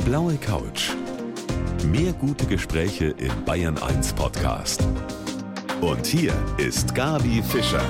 Die blaue Couch. Mehr gute Gespräche im Bayern 1 Podcast. Und hier ist Gabi Fischer.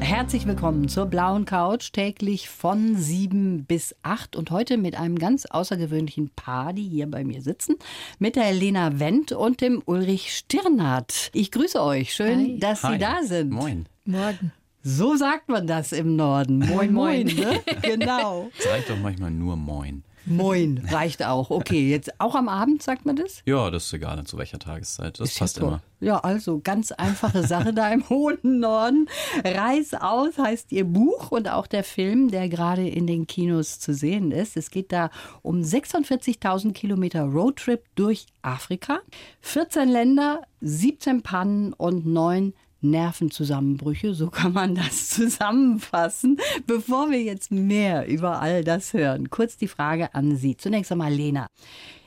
Herzlich willkommen zur blauen Couch, täglich von 7 bis 8 und heute mit einem ganz außergewöhnlichen Paar, die hier bei mir sitzen, mit der Lena Wendt und dem Ulrich Stirnert. Ich grüße euch, schön, Hi. dass Sie Hi. da sind. Moin. Morgen. So sagt man das im Norden. Moin, moin. Moin. Ne? Genau. Es reicht doch manchmal nur Moin. Moin reicht auch. Okay, jetzt auch am Abend sagt man das? Ja, das ist egal, zu welcher Tageszeit. Das Ist passt immer. Ja, also ganz einfache Sache da im hohen Norden. Reiß aus heißt ihr Buch und auch der Film, der gerade in den Kinos zu sehen ist. Es geht da um 46.000 Kilometer Roadtrip durch Afrika. 14 Länder, 17 Pannen und 9 Nervenzusammenbrüche, so kann man das zusammenfassen. Bevor wir jetzt mehr über all das hören, kurz die Frage an Sie. Zunächst einmal Lena.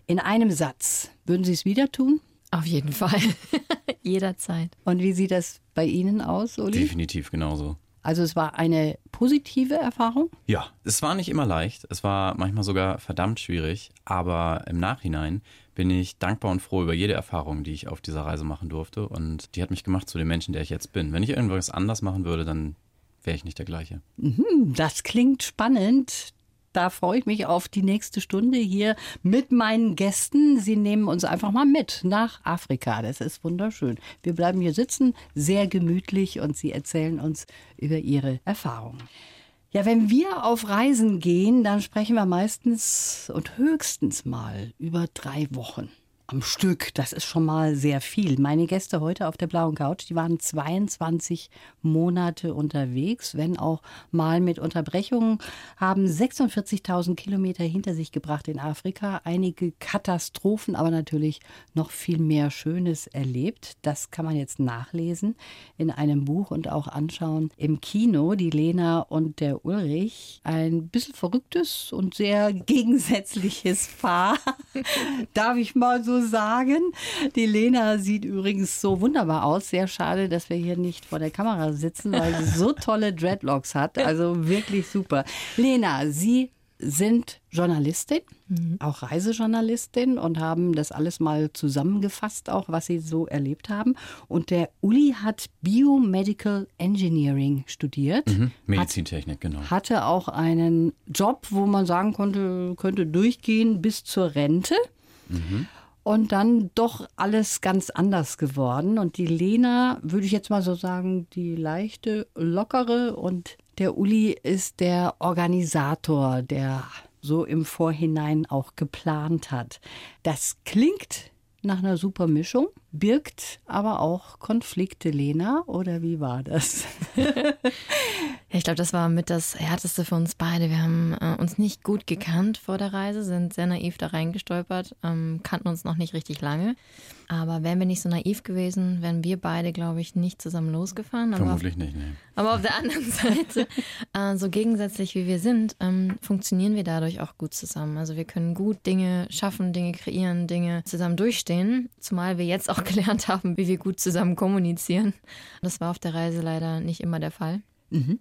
In einem Satz, würden Sie es wieder tun? Auf jeden Fall. Jederzeit. Und wie sieht das bei Ihnen aus, Uli? Definitiv genauso. Also es war eine positive Erfahrung? Ja, es war nicht immer leicht. Es war manchmal sogar verdammt schwierig. Aber im Nachhinein bin ich dankbar und froh über jede Erfahrung, die ich auf dieser Reise machen durfte. Und die hat mich gemacht zu dem Menschen, der ich jetzt bin. Wenn ich irgendwas anders machen würde, dann wäre ich nicht der gleiche. Das klingt spannend. Da freue ich mich auf die nächste Stunde hier mit meinen Gästen. Sie nehmen uns einfach mal mit nach Afrika. Das ist wunderschön. Wir bleiben hier sitzen, sehr gemütlich und Sie erzählen uns über Ihre Erfahrungen. Ja, wenn wir auf Reisen gehen, dann sprechen wir meistens und höchstens mal über drei Wochen am Stück. Das ist schon mal sehr viel. Meine Gäste heute auf der blauen Couch, die waren 22 Monate unterwegs, wenn auch mal mit Unterbrechungen, haben 46.000 Kilometer hinter sich gebracht in Afrika, einige Katastrophen, aber natürlich noch viel mehr Schönes erlebt. Das kann man jetzt nachlesen in einem Buch und auch anschauen im Kino. Die Lena und der Ulrich, ein bisschen verrücktes und sehr gegensätzliches Paar, darf ich mal so sagen. Die Lena sieht übrigens so wunderbar aus. Sehr schade, dass wir hier nicht vor der Kamera sitzen, weil sie so tolle Dreadlocks hat. Also wirklich super. Lena, Sie sind Journalistin, auch Reisejournalistin und haben das alles mal zusammengefasst, auch was Sie so erlebt haben. Und der Uli hat Biomedical Engineering studiert. Mhm. Medizintechnik, genau. Hatte auch einen Job, wo man sagen konnte, könnte durchgehen bis zur Rente. Und dann doch alles ganz anders geworden. Und die Lena, würde ich jetzt mal so sagen, die leichte, lockere. Und der Uli ist der Organisator, der so im Vorhinein auch geplant hat. Das klingt nach einer super Mischung, birgt aber auch Konflikte, Lena. Oder wie war das? Ja, ich glaube, das war mit das Härteste für uns beide. Wir haben äh, uns nicht gut gekannt vor der Reise, sind sehr naiv da reingestolpert, ähm, kannten uns noch nicht richtig lange. Aber wären wir nicht so naiv gewesen, wären wir beide, glaube ich, nicht zusammen losgefahren. Aber Vermutlich nicht, nee. Aber auf der anderen Seite, äh, so gegensätzlich wie wir sind, ähm, funktionieren wir dadurch auch gut zusammen. Also wir können gut Dinge schaffen, Dinge kreieren, Dinge zusammen durchstehen. Zumal wir jetzt auch gelernt haben, wie wir gut zusammen kommunizieren. Das war auf der Reise leider nicht immer der Fall.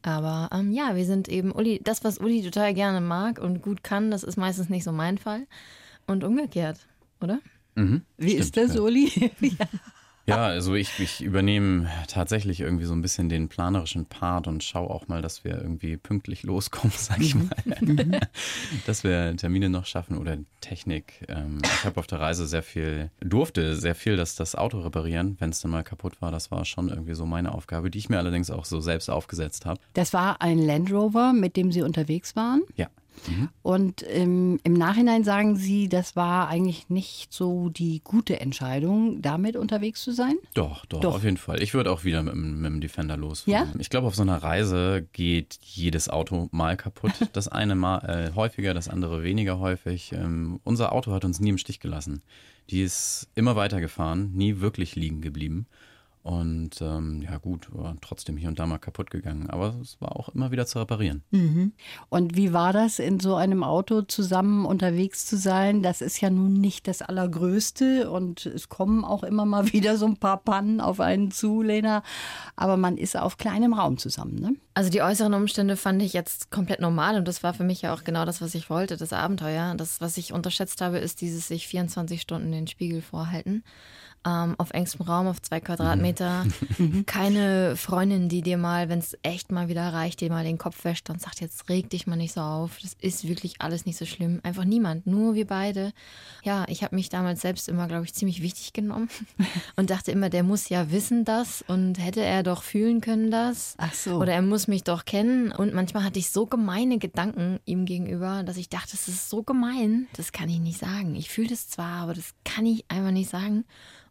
Aber ähm, ja, wir sind eben Uli, das, was Uli total gerne mag und gut kann, das ist meistens nicht so mein Fall. Und umgekehrt, oder? Mhm. Wie Stimmt, ist das, ja. Uli? ja. Ja, also ich, ich übernehme tatsächlich irgendwie so ein bisschen den planerischen Part und schaue auch mal, dass wir irgendwie pünktlich loskommen, sag ich mal. dass wir Termine noch schaffen oder Technik. Ähm, ich habe auf der Reise sehr viel, durfte sehr viel das, das Auto reparieren, wenn es dann mal kaputt war. Das war schon irgendwie so meine Aufgabe, die ich mir allerdings auch so selbst aufgesetzt habe. Das war ein Land Rover, mit dem Sie unterwegs waren. Ja. Und ähm, im Nachhinein sagen Sie, das war eigentlich nicht so die gute Entscheidung, damit unterwegs zu sein? Doch, doch, Doch. auf jeden Fall. Ich würde auch wieder mit, dem- mit dem Defender losfahren. Ja? Ich glaube, auf so einer Reise geht jedes Auto mal kaputt. Das eine mal äh, häufiger, das andere weniger häufig. Ähm, unser Auto hat uns nie im Stich gelassen. Die ist immer weitergefahren, nie wirklich liegen geblieben. Und ähm, ja gut, war trotzdem hier und da mal kaputt gegangen. Aber es war auch immer wieder zu reparieren. Mhm. Und wie war das, in so einem Auto zusammen unterwegs zu sein? Das ist ja nun nicht das Allergrößte und es kommen auch immer mal wieder so ein paar Pannen auf einen zu, Lena. Aber man ist auf kleinem Raum zusammen, ne? Also die äußeren Umstände fand ich jetzt komplett normal und das war für mich ja auch genau das, was ich wollte, das Abenteuer. Das, was ich unterschätzt habe, ist dieses sich 24 Stunden den Spiegel vorhalten ähm, auf engstem Raum, auf zwei Quadratmeter. Mhm. Keine Freundin, die dir mal, wenn es echt mal wieder reicht, dir mal den Kopf wäscht und sagt, jetzt reg dich mal nicht so auf. Das ist wirklich alles nicht so schlimm. Einfach niemand, nur wir beide. Ja, ich habe mich damals selbst immer, glaube ich, ziemlich wichtig genommen und dachte immer, der muss ja wissen das und hätte er doch fühlen können das. Ach so. Oder er muss mich doch kennen. Und manchmal hatte ich so gemeine Gedanken ihm gegenüber, dass ich dachte, das ist so gemein, das kann ich nicht sagen. Ich fühle das zwar, aber das kann ich einfach nicht sagen.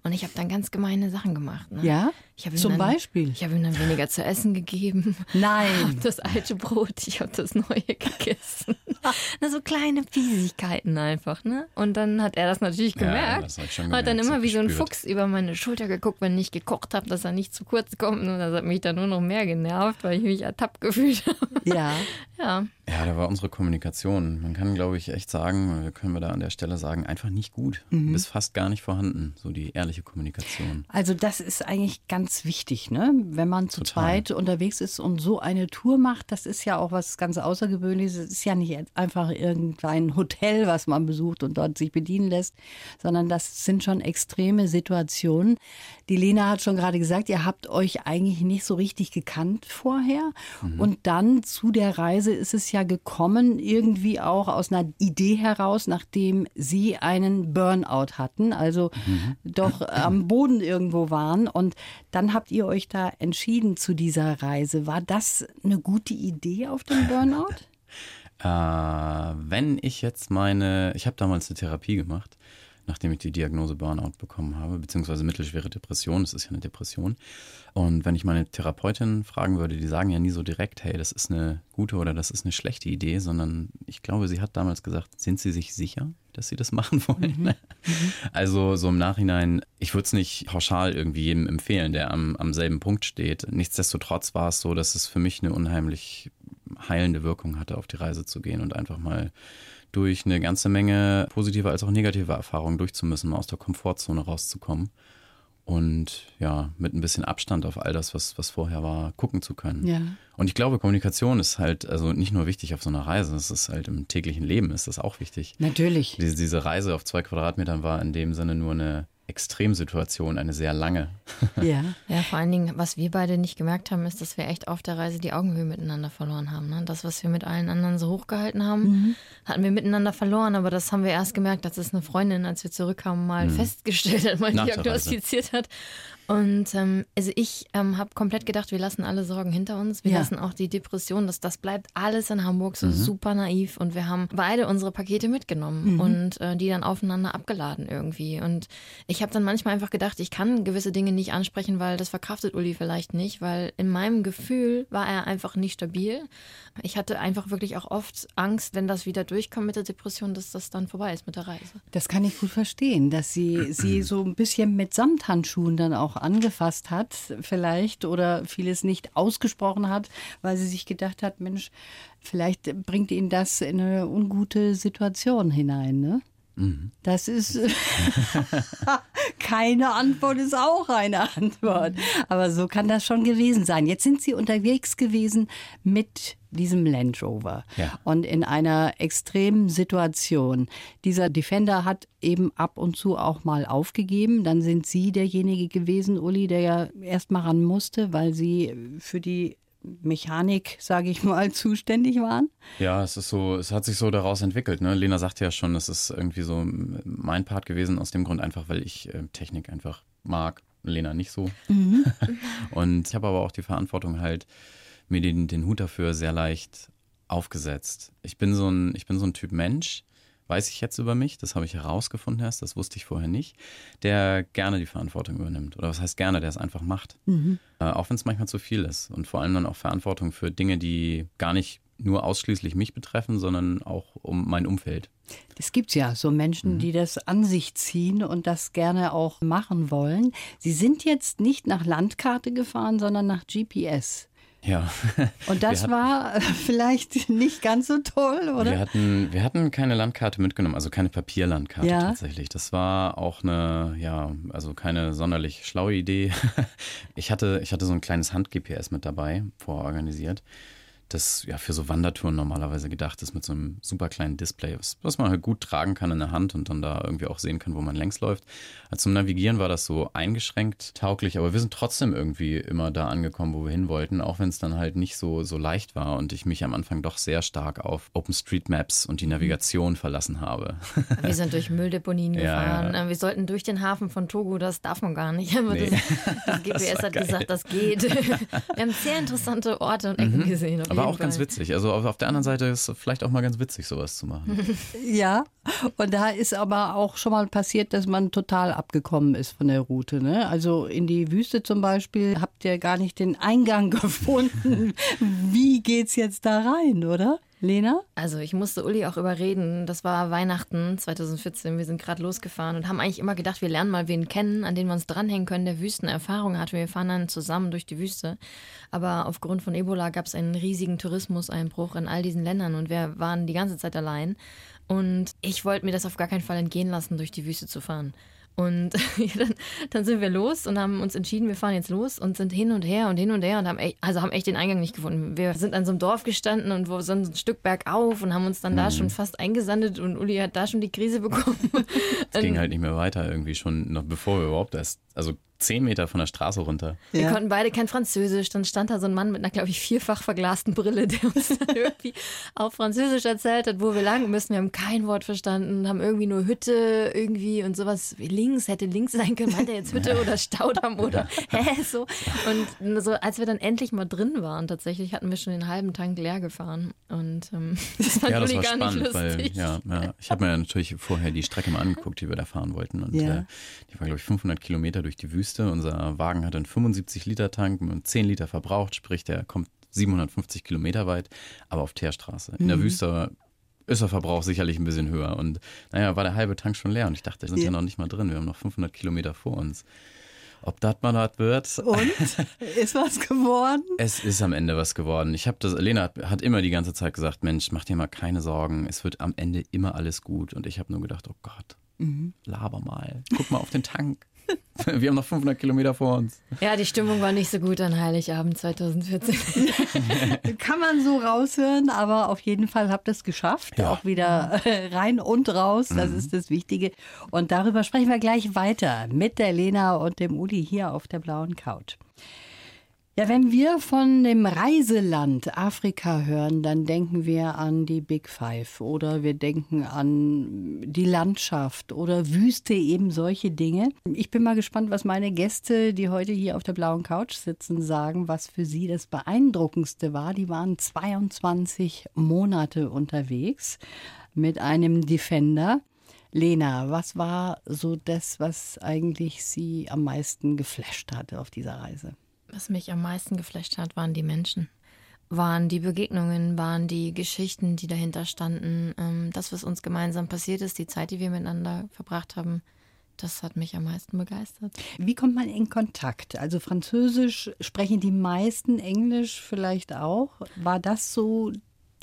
Und ich habe dann ganz gemeine Sachen gemacht. Ne? Ja? Zum dann, Beispiel? Ich habe ihm dann weniger zu essen gegeben. Nein. das alte Brot, ich habe das neue gegessen. Na, so kleine Fiesigkeiten einfach. ne? Und dann hat er das natürlich gemerkt. Ja, das hat, gemerkt, hat dann immer wie so ein Fuchs über meine Schulter geguckt, wenn ich gekocht habe, dass er nicht zu kurz kommt. Und das hat mich dann nur noch mehr genervt, weil ich mich ertappt gefühlt habe. Ja. Ja. Ja, da war unsere Kommunikation. Man kann, glaube ich, echt sagen, können wir da an der Stelle sagen, einfach nicht gut. Mhm. Bis fast gar nicht vorhanden, so die ehrliche Kommunikation. Also das ist eigentlich ganz wichtig, ne? Wenn man zu Total. zweit unterwegs ist und so eine Tour macht, das ist ja auch was ganz Außergewöhnliches. Es ist ja nicht einfach irgendein Hotel, was man besucht und dort sich bedienen lässt, sondern das sind schon extreme Situationen. Die Lena hat schon gerade gesagt, ihr habt euch eigentlich nicht so richtig gekannt vorher. Mhm. Und dann zu der Reise ist es ja gekommen, irgendwie auch aus einer Idee heraus, nachdem Sie einen Burnout hatten, also mhm. doch am Boden irgendwo waren. Und dann habt ihr euch da entschieden zu dieser Reise. War das eine gute Idee auf dem Burnout? Äh, wenn ich jetzt meine, ich habe damals eine Therapie gemacht nachdem ich die Diagnose Burnout bekommen habe, beziehungsweise mittelschwere Depression, das ist ja eine Depression. Und wenn ich meine Therapeutin fragen würde, die sagen ja nie so direkt, hey, das ist eine gute oder das ist eine schlechte Idee, sondern ich glaube, sie hat damals gesagt, sind Sie sich sicher, dass Sie das machen wollen? Mhm. Also so im Nachhinein, ich würde es nicht pauschal irgendwie jedem empfehlen, der am, am selben Punkt steht. Nichtsdestotrotz war es so, dass es für mich eine unheimlich heilende Wirkung hatte, auf die Reise zu gehen und einfach mal durch eine ganze Menge positive als auch negative Erfahrungen durchzumüssen, aus der Komfortzone rauszukommen und ja, mit ein bisschen Abstand auf all das, was, was vorher war, gucken zu können. Ja. Und ich glaube, Kommunikation ist halt also nicht nur wichtig auf so einer Reise, es ist halt im täglichen Leben ist das auch wichtig. Natürlich. Diese, diese Reise auf zwei Quadratmetern war in dem Sinne nur eine Extremsituation, eine sehr lange. Ja. ja, vor allen Dingen, was wir beide nicht gemerkt haben, ist, dass wir echt auf der Reise die Augenhöhe miteinander verloren haben. Ne? Das, was wir mit allen anderen so hochgehalten haben, mhm. hatten wir miteinander verloren, aber das haben wir erst gemerkt, dass es eine Freundin, als wir zurückkamen, mal mhm. festgestellt hat, mal diagnostiziert hat. Und ähm, also ich ähm, habe komplett gedacht, wir lassen alle Sorgen hinter uns. Wir ja. lassen auch die Depression, das, das bleibt alles in Hamburg so mhm. super naiv. Und wir haben beide unsere Pakete mitgenommen mhm. und äh, die dann aufeinander abgeladen irgendwie. Und ich habe dann manchmal einfach gedacht, ich kann gewisse Dinge nicht ansprechen, weil das verkraftet Uli vielleicht nicht, weil in meinem Gefühl war er einfach nicht stabil. Ich hatte einfach wirklich auch oft Angst, wenn das wieder durchkommt mit der Depression, dass das dann vorbei ist mit der Reise. Das kann ich gut verstehen, dass sie sie so ein bisschen mit Samthandschuhen dann auch angefasst hat, vielleicht, oder vieles nicht ausgesprochen hat, weil sie sich gedacht hat, Mensch, vielleicht bringt ihn das in eine ungute Situation hinein, ne? Mhm. Das ist keine Antwort, ist auch eine Antwort. Aber so kann das schon gewesen sein. Jetzt sind Sie unterwegs gewesen mit diesem Land Rover ja. und in einer extremen Situation. Dieser Defender hat eben ab und zu auch mal aufgegeben. Dann sind Sie derjenige gewesen, Uli, der ja erst mal ran musste, weil Sie für die Mechanik, sage ich mal, zuständig waren? Ja, es ist so, es hat sich so daraus entwickelt. Ne? Lena sagte ja schon, es ist irgendwie so mein Part gewesen, aus dem Grund einfach, weil ich äh, Technik einfach mag. Lena nicht so. Mhm. Und ich habe aber auch die Verantwortung halt, mir den, den Hut dafür sehr leicht aufgesetzt. Ich bin so ein, ich bin so ein Typ Mensch, weiß ich jetzt über mich, das habe ich herausgefunden erst, das wusste ich vorher nicht, der gerne die Verantwortung übernimmt. Oder was heißt gerne, der es einfach macht. Mhm. Äh, auch wenn es manchmal zu viel ist. Und vor allem dann auch Verantwortung für Dinge, die gar nicht nur ausschließlich mich betreffen, sondern auch um mein Umfeld. Es gibt ja so Menschen, Mhm. die das an sich ziehen und das gerne auch machen wollen. Sie sind jetzt nicht nach Landkarte gefahren, sondern nach GPS. Ja. Und das hatten- war äh, vielleicht nicht ganz so toll, oder? Wir hatten, wir hatten keine Landkarte mitgenommen, also keine Papierlandkarte Ja. tatsächlich. Das war auch eine, ja, also keine sonderlich schlaue Idee. Ich hatte, ich hatte so ein kleines Hand-GPS mit dabei, vororganisiert, das ja für so Wandertouren normalerweise gedacht ist mit so einem super kleinen Display, was, was man halt gut tragen kann in der Hand und dann da irgendwie auch sehen kann, wo man längs läuft. Also zum Navigieren war das so eingeschränkt tauglich, aber wir sind trotzdem irgendwie immer da angekommen, wo wir hin wollten, auch wenn es dann halt nicht so, so leicht war und ich mich am Anfang doch sehr stark auf OpenStreetMaps und die Navigation verlassen habe. Wir sind durch Mülldeponien Ja, gefahren. ja. Äh, Wir sollten durch den Hafen von Togo, das darf man gar nicht. Aber Nee. das, das GPS war hat geil. gesagt, das geht. Wir haben sehr interessante Orte und Ecken gesehen. Mhm. Aber jeden auch ganz Fall. witzig. Also auf, auf der anderen Seite ist es vielleicht auch mal ganz witzig, sowas zu machen. Ja, und da ist aber auch schon mal passiert, dass man total abgekommen ist von der Route. Ne? Also in die Wüste zum Beispiel habt ihr gar nicht den Eingang gefunden. Wie geht's jetzt da rein, oder? Lena? Also ich musste Uli auch überreden. Das war Weihnachten 2014. Wir sind gerade losgefahren und haben eigentlich immer gedacht, wir lernen mal wen kennen, an den wir uns dranhängen können, der Wüstenerfahrung hat. Wir fahren dann zusammen durch die Wüste. Aber aufgrund von Ebola gab es einen riesigen Tourismuseinbruch in all diesen Ländern und wir waren die ganze Zeit allein. Und ich wollte mir das auf gar keinen Fall entgehen lassen, durch die Wüste zu fahren. Und ja, dann, dann sind wir los und haben uns entschieden, wir fahren jetzt los und sind hin und her und hin und her und haben echt, also haben echt den Eingang nicht gefunden. Wir sind an so einem Dorf gestanden und wo so ein Stück bergauf und haben uns dann da schon fast eingesandet und Uli hat da schon die Krise bekommen. Es ging halt nicht mehr weiter irgendwie schon, noch bevor wir überhaupt erst, also zehn Meter von der Straße runter. Wir Ja. konnten beide kein Französisch. Dann stand da so ein Mann mit einer, glaube ich, vierfach verglasten Brille, der uns dann irgendwie auf Französisch erzählt hat, wo wir lang müssen. Wir haben kein Wort verstanden, haben irgendwie nur Hütte irgendwie und sowas. Links hätte links sein können. Meint er jetzt Hütte oder Staudamm oder hä, so. Und so, als wir dann endlich mal drin waren, tatsächlich hatten wir schon den halben Tank leer gefahren. Und ähm, das fand Ja, das war gar nicht spannend, weil lustig. ja, ja, ich habe mir natürlich vorher die Strecke mal angeguckt, die wir da fahren wollten. Und Ja. äh, die war, glaube ich, 500 Kilometer durch die Wüste. Unser Wagen hat einen 75-Liter-Tank und 10 Liter verbraucht, sprich, der kommt 750 Kilometer weit, aber auf Teerstraße. In Mhm. der Wüste ist der Verbrauch sicherlich ein bisschen höher. Und naja, war der halbe Tank schon leer und ich dachte, wir sind ja, Ja. noch nicht mal drin. Wir haben noch 500 Kilometer vor uns. Ob das mal was wird? Und? Ist was geworden? Es ist am Ende was geworden. Ich habe das, Lena hat, hat immer die ganze Zeit gesagt, Mensch, mach dir mal keine Sorgen, es wird am Ende immer alles gut. Und ich habe nur gedacht, oh Gott, laber mal, guck mal auf den Tank. Wir haben noch 500 Kilometer vor uns. Ja, die Stimmung war nicht so gut an Heiligabend 2014. Kann man so raushören, aber auf jeden Fall habt ihr es geschafft. Ja. Auch wieder äh, rein und raus, das ist das Wichtige. Und darüber sprechen wir gleich weiter mit der Lena und dem Uli hier auf der blauen Couch. Ja, wenn wir von dem Reiseland Afrika hören, dann denken wir an die Big Five oder wir denken an die Landschaft oder Wüste, eben solche Dinge. Ich bin mal gespannt, was meine Gäste, die heute hier auf der blauen Couch sitzen, sagen, was für sie das Beeindruckendste war. Die waren 22 Monate unterwegs mit einem Defender. Lena, was war so das, was eigentlich Sie am meisten geflasht hatte auf dieser Reise? Was mich am meisten geflasht hat, waren die Menschen. Waren die Begegnungen, waren die Geschichten, die dahinter standen. Ähm, das, was uns gemeinsam passiert ist, die Zeit, die wir miteinander verbracht haben, das hat mich am meisten begeistert. Wie kommt man in Kontakt? Also Französisch sprechen die meisten, Englisch vielleicht auch. War das so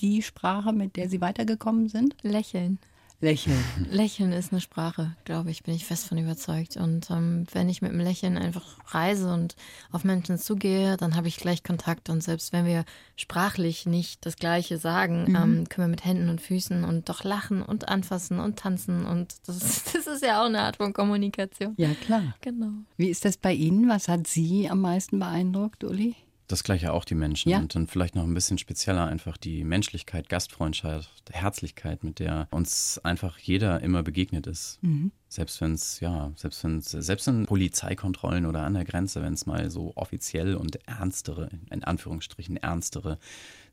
die Sprache, mit der Sie weitergekommen sind? Lächeln. Lächeln. Lächeln ist eine Sprache, glaube ich, bin ich fest von überzeugt. Und ähm, wenn ich mit dem Lächeln einfach reise und auf Menschen zugehe, dann habe ich gleich Kontakt. Und selbst wenn wir sprachlich nicht das Gleiche sagen, ähm, können wir mit Händen und Füßen und doch lachen und anfassen und tanzen. Und das, das ist ja auch eine Art von Kommunikation. Ja, klar. Genau. Wie ist das bei Ihnen? Was hat Sie am meisten beeindruckt, Uli? Das gleiche auch die Menschen Ja. und dann vielleicht noch ein bisschen spezieller einfach die Menschlichkeit, Gastfreundschaft, Herzlichkeit, mit der uns einfach jeder immer begegnet ist. Selbst wenn es, ja, selbst wenn es, selbst in Polizeikontrollen oder an der Grenze, wenn es mal so offiziell und ernstere, in Anführungsstrichen ernstere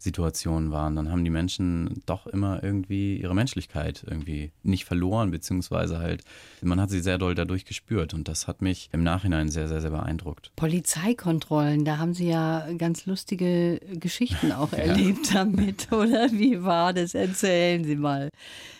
Situationen waren, dann haben die Menschen doch immer irgendwie ihre Menschlichkeit irgendwie nicht verloren, beziehungsweise halt, man hat sie sehr doll dadurch gespürt und das hat mich im Nachhinein sehr, sehr, sehr beeindruckt. Polizeikontrollen, da haben Sie ja ganz lustige Geschichten auch erlebt damit, oder? Wie war das? Erzählen Sie mal.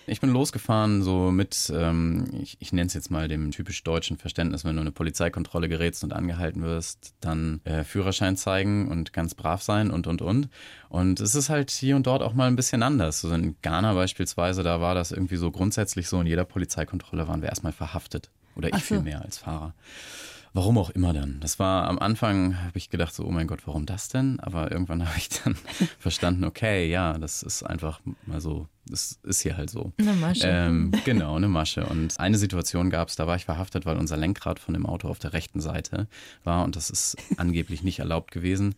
Ich bin losgefahren, so mit, ähm, ich, ich nenne es jetzt mal dem typisch deutschen Verständnis, wenn du eine Polizeikontrolle gerätst und angehalten wirst, dann äh, Führerschein zeigen und ganz brav sein und, und, und. Und es ist halt hier und dort auch mal ein bisschen anders. Also in Ghana beispielsweise, da war das irgendwie so grundsätzlich so, in jeder Polizeikontrolle waren wir erstmal verhaftet. Oder ich so. viel mehr als Fahrer. Warum auch immer dann. Das war am Anfang, habe ich gedacht, so, oh mein Gott, warum das denn? Aber irgendwann habe ich dann verstanden, okay, ja, das ist einfach mal so, das ist hier halt so. Eine Masche. Ähm, genau, eine Masche. Und eine Situation gab es, da war ich verhaftet, weil unser Lenkrad von dem Auto auf der rechten Seite war und das ist angeblich nicht erlaubt gewesen.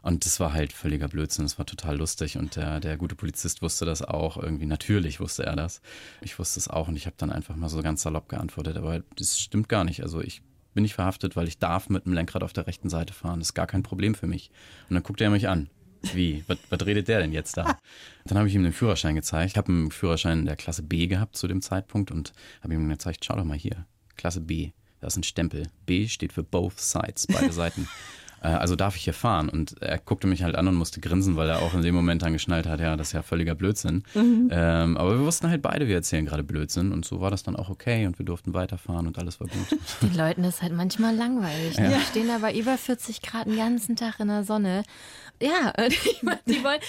Und das war halt völliger Blödsinn, das war total lustig und der, der gute Polizist wusste das auch irgendwie. Natürlich wusste er das. Ich wusste es auch und ich habe dann einfach mal so ganz salopp geantwortet, aber das stimmt gar nicht. Also ich bin ich verhaftet, weil ich darf mit dem Lenkrad auf der rechten Seite fahren. Das ist gar kein Problem für mich. Und dann guckt er mich an. Wie? Was, was redet der denn jetzt da? Dann habe ich ihm den Führerschein gezeigt. Ich habe einen Führerschein der Klasse B gehabt zu dem Zeitpunkt und habe ihm gezeigt, schau doch mal hier, Klasse B. Da ist ein Stempel. B steht für both sides, beide Seiten. Äh, also darf ich hier fahren? Und er guckte mich halt an und musste grinsen, weil er auch in dem Moment dann geschnallt hat, ja, das ist ja völliger Blödsinn. Mhm. Ähm, aber wir wussten halt beide, wir erzählen gerade Blödsinn und so war das dann auch okay und wir durften weiterfahren und alles war gut. Den Leuten ist halt manchmal langweilig. Ne? Ja. Die stehen aber über 40 Grad den ganzen Tag in der Sonne. Ja, die wollen,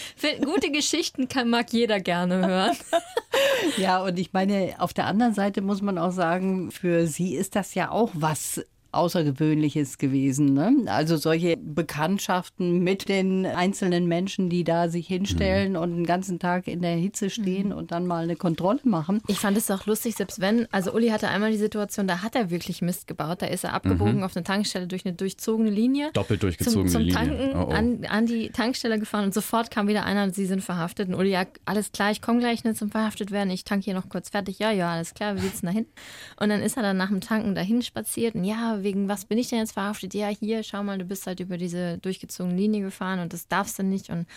gute Geschichten kann, mag jeder gerne hören. Ja, und ich meine, auf der anderen Seite muss man auch sagen, für sie ist das ja auch was Außergewöhnliches gewesen. Ne? Also solche Bekanntschaften mit den einzelnen Menschen, die da sich hinstellen mhm. und den ganzen Tag in der Hitze stehen mhm. und dann mal eine Kontrolle machen. Ich fand es auch lustig, selbst wenn, also Uli hatte einmal die Situation, da hat er wirklich Mist gebaut. Da ist er abgebogen mhm. auf eine Tankstelle durch eine durchzogene Linie. Doppelt durchgezogene zum, zum Linie. Tanken oh, oh. An, an die Tankstelle gefahren und sofort kam wieder einer und sie sind verhaftet. Und Uli, ja, alles klar, ich komme gleich nicht zum verhaftet werden. Ich tanke hier noch kurz fertig. Ja, ja, alles klar, wir sitzen dahin. Und dann ist er dann nach dem Tanken dahin spaziert und ja, wegen was bin ich denn jetzt verhaftet? Ja, hier, schau mal, du bist halt über diese durchgezogene Linie gefahren und das darfst du nicht. Und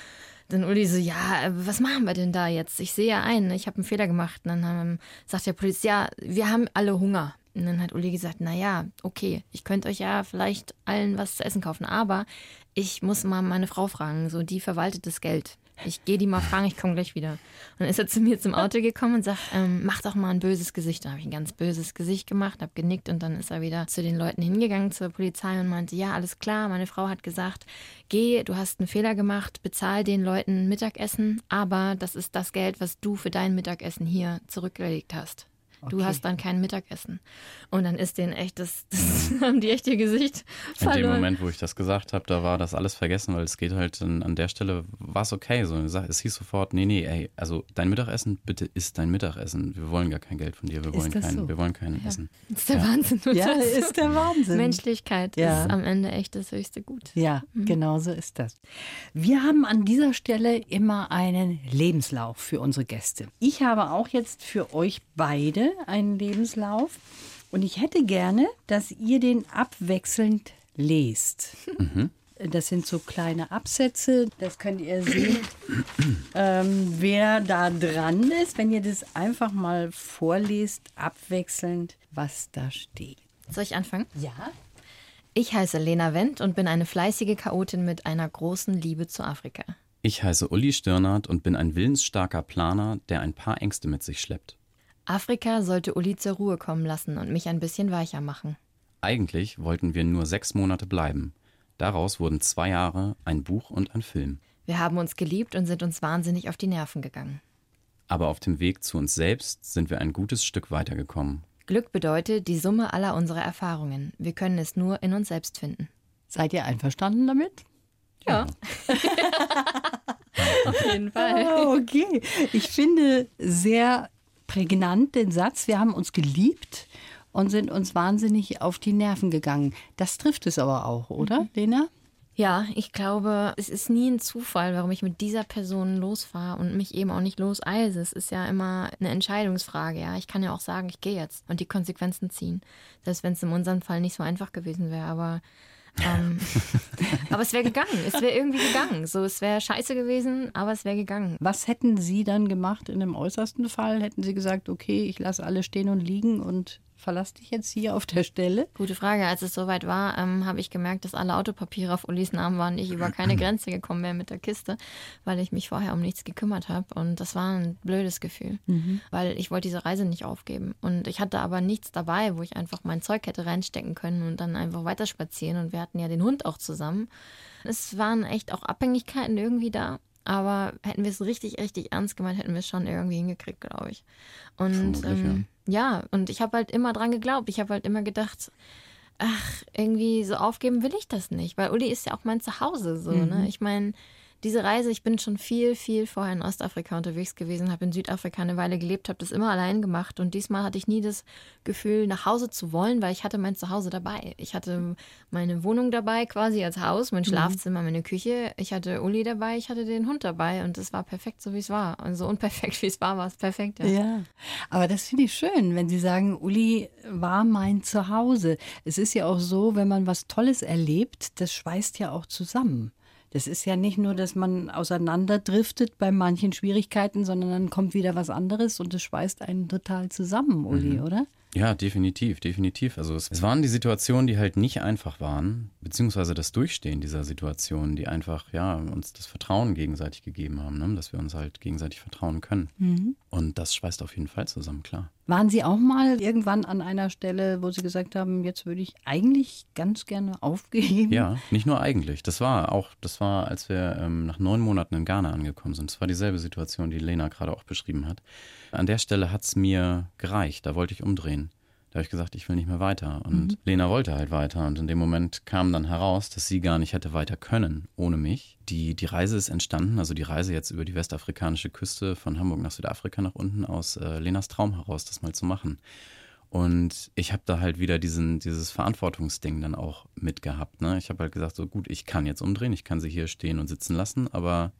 dann Uli so, ja, was machen wir denn da jetzt? Ich sehe ja ein, ich habe einen Fehler gemacht. Und dann haben, sagt der Polizist, ja, wir haben alle Hunger. Und dann hat Uli gesagt, naja, okay, ich könnte euch ja vielleicht allen was zu essen kaufen, aber ich muss mal meine Frau fragen, so die verwaltet das Geld. Ich gehe die mal fragen, ich komme gleich wieder. Und dann ist er zu mir zum Auto gekommen und sagt, ähm, mach doch mal ein böses Gesicht. Dann habe ich ein ganz böses Gesicht gemacht, habe genickt und dann ist er wieder zu den Leuten hingegangen, zur Polizei und meinte, ja, alles klar, meine Frau hat gesagt, geh, du hast einen Fehler gemacht, bezahl den Leuten Mittagessen, aber das ist das Geld, was du für dein Mittagessen hier zurückgelegt hast. Okay. Du hast dann kein Mittagessen. Und dann ist denen echt, das, das mhm. haben die echt ihr Gesicht verloren. In dem Moment, wo ich das gesagt habe, da war das alles vergessen, weil es geht halt an, an der Stelle, war es okay. So, es hieß sofort, nee, nee, ey, also dein Mittagessen, bitte isst dein Mittagessen. Wir wollen gar kein Geld von dir, wir wollen kein, so? wir wollen kein ja. Essen. Das ist der ja. Wahnsinn. Ja, das ist der Wahnsinn. Menschlichkeit ja. ist am Ende echt das höchste Gut. Ja, mhm. genau so ist das. Wir haben an dieser Stelle immer einen Lebenslauf für unsere Gäste. Ich habe auch jetzt für euch beide einen Lebenslauf. Und ich hätte gerne, dass ihr den abwechselnd lest. Mhm. Das sind so kleine Absätze, das könnt ihr sehen, ähm, wer da dran ist, wenn ihr das einfach mal vorlest, abwechselnd, was da steht. Soll ich anfangen? Ja. Ich heiße Lena Wendt und bin eine fleißige Chaotin mit einer großen Liebe zu Afrika. Ich heiße Uli Stirnert und bin ein willensstarker Planer, der ein paar Ängste mit sich schleppt. Afrika sollte Uli zur Ruhe kommen lassen und mich ein bisschen weicher machen. Eigentlich wollten wir nur sechs Monate bleiben. Daraus wurden zwei Jahre, ein Buch und ein Film. Wir haben uns geliebt und sind uns wahnsinnig auf die Nerven gegangen. Aber auf dem Weg zu uns selbst sind wir ein gutes Stück weitergekommen. Glück bedeutet die Summe aller unserer Erfahrungen. Wir können es nur in uns selbst finden. Seid ihr einverstanden damit? Ja. ja. auf jeden Fall. Ah, okay. Ich finde sehr prägnant den Satz, wir haben uns geliebt und sind uns wahnsinnig auf die Nerven gegangen. Das trifft es aber auch, oder, mhm. Lena? Ja, ich glaube, es ist nie ein Zufall, warum ich mit dieser Person losfahre und mich eben auch nicht loseise. Es ist ja immer eine Entscheidungsfrage. Ja, ich kann ja auch sagen, ich gehe jetzt und die Konsequenzen ziehen. Selbst wenn es in unserem Fall nicht so einfach gewesen wäre, aber ähm, aber es wäre gegangen. Es wäre irgendwie gegangen. So, es wäre scheiße gewesen, aber es wäre gegangen. Was hätten Sie dann gemacht in dem äußersten Fall? Hätten Sie gesagt, okay, ich lasse alle stehen und liegen und verlass dich jetzt hier auf der Stelle? Gute Frage. Als es soweit war, ähm, habe ich gemerkt, dass alle Autopapiere auf Ulis Namen waren. Ich über keine Grenze gekommen wäre mit der Kiste, weil ich mich vorher um nichts gekümmert habe. Und das war ein blödes Gefühl, mhm. weil ich wollte diese Reise nicht aufgeben. Und ich hatte aber nichts dabei, wo ich einfach mein Zeug hätte reinstecken können und dann einfach weiter spazieren. Und wir hatten ja den Hund auch zusammen. Es waren echt auch Abhängigkeiten irgendwie da. Aber hätten wir es richtig, richtig ernst gemeint, hätten wir es schon irgendwie hingekriegt, glaube ich. Und ähm, ja, und ich habe halt immer dran geglaubt. Ich habe halt immer gedacht, ach, irgendwie so aufgeben will ich das nicht, weil Uli ist ja auch mein Zuhause so, ne? mhm. ne? Ich meine, diese Reise, ich bin schon viel, viel vorher in Ostafrika unterwegs gewesen, habe in Südafrika eine Weile gelebt, habe das immer allein gemacht und diesmal hatte ich nie das Gefühl, nach Hause zu wollen, weil ich hatte mein Zuhause dabei. Ich hatte meine Wohnung dabei quasi als Haus, mein mhm. Schlafzimmer, meine Küche. Ich hatte Uli dabei, ich hatte den Hund dabei und es war perfekt, so wie es war. Und so unperfekt, wie es war, war es perfekt. Ja, ja. aber das finde ich schön, wenn Sie sagen, Uli war mein Zuhause. Es ist ja auch so, wenn man was Tolles erlebt, das schweißt ja auch zusammen. Das ist ja nicht nur, dass man auseinanderdriftet bei manchen Schwierigkeiten, sondern dann kommt wieder was anderes und es schweißt einen total zusammen, Uli, mhm. oder? Ja, definitiv, definitiv. Also es, es, waren die Situationen, die halt nicht einfach waren, beziehungsweise das Durchstehen dieser Situationen, die einfach ja uns das Vertrauen gegenseitig gegeben haben, ne? dass wir uns halt gegenseitig vertrauen können. Mhm. Und das schweißt auf jeden Fall zusammen, klar. Waren Sie auch mal irgendwann an einer Stelle, wo Sie gesagt haben, jetzt würde ich eigentlich ganz gerne aufgeben? Ja, nicht nur eigentlich. Das war auch, das war, als wir ähm, nach neun Monaten in Ghana angekommen sind. Das war dieselbe Situation, die Lena gerade auch beschrieben hat. An der Stelle hat es mir gereicht. Da wollte ich umdrehen. Da habe ich gesagt, ich will nicht mehr weiter. Und mhm. Lena wollte halt weiter. Und in dem Moment kam dann heraus, dass sie gar nicht hätte weiter können ohne mich. Die, die Reise ist entstanden, also die Reise jetzt über die westafrikanische Küste von Hamburg nach Südafrika nach unten aus äh, Lenas Traum heraus, das mal zu machen. Und ich habe da halt wieder diesen, dieses Verantwortungsding dann auch mitgehabt. Ne? Ich habe halt gesagt, so gut, ich kann jetzt umdrehen, ich kann sie hier stehen und sitzen lassen, aber